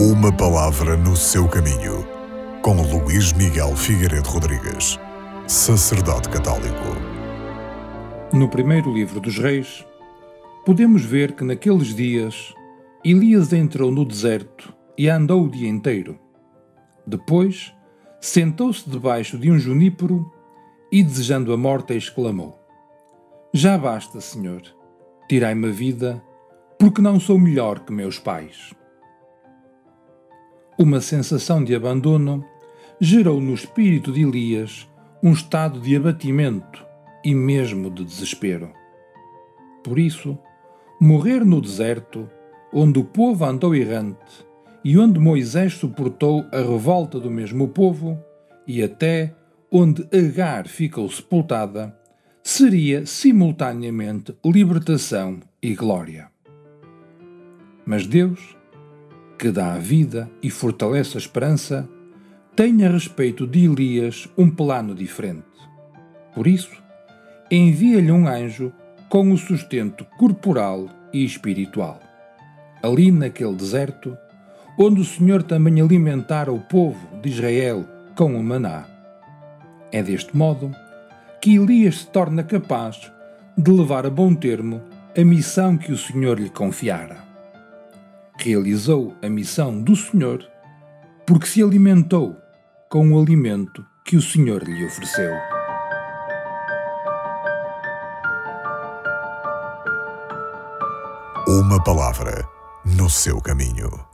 Uma palavra no seu caminho, com Luís Miguel Figueiredo Rodrigues, sacerdote católico. No primeiro livro dos Reis, podemos ver que naqueles dias Elias entrou no deserto e andou o dia inteiro. Depois, sentou-se debaixo de um junípero e, desejando a morte, exclamou: Já basta, Senhor, tirai-me a vida, porque não sou melhor que meus pais. Uma sensação de abandono gerou no espírito de Elias um estado de abatimento e mesmo de desespero. Por isso, morrer no deserto, onde o povo andou errante e onde Moisés suportou a revolta do mesmo povo, e até onde Agar ficou sepultada, seria simultaneamente libertação e glória. Mas Deus que dá a vida e fortalece a esperança, tem a respeito de Elias um plano diferente. Por isso, envia-lhe um anjo com o sustento corporal e espiritual. Ali naquele deserto, onde o Senhor também alimentara o povo de Israel com o maná. É deste modo que Elias se torna capaz de levar a bom termo a missão que o Senhor lhe confiara realizou a missão do Senhor porque se alimentou com o alimento que o Senhor lhe ofereceu. Uma palavra no seu caminho.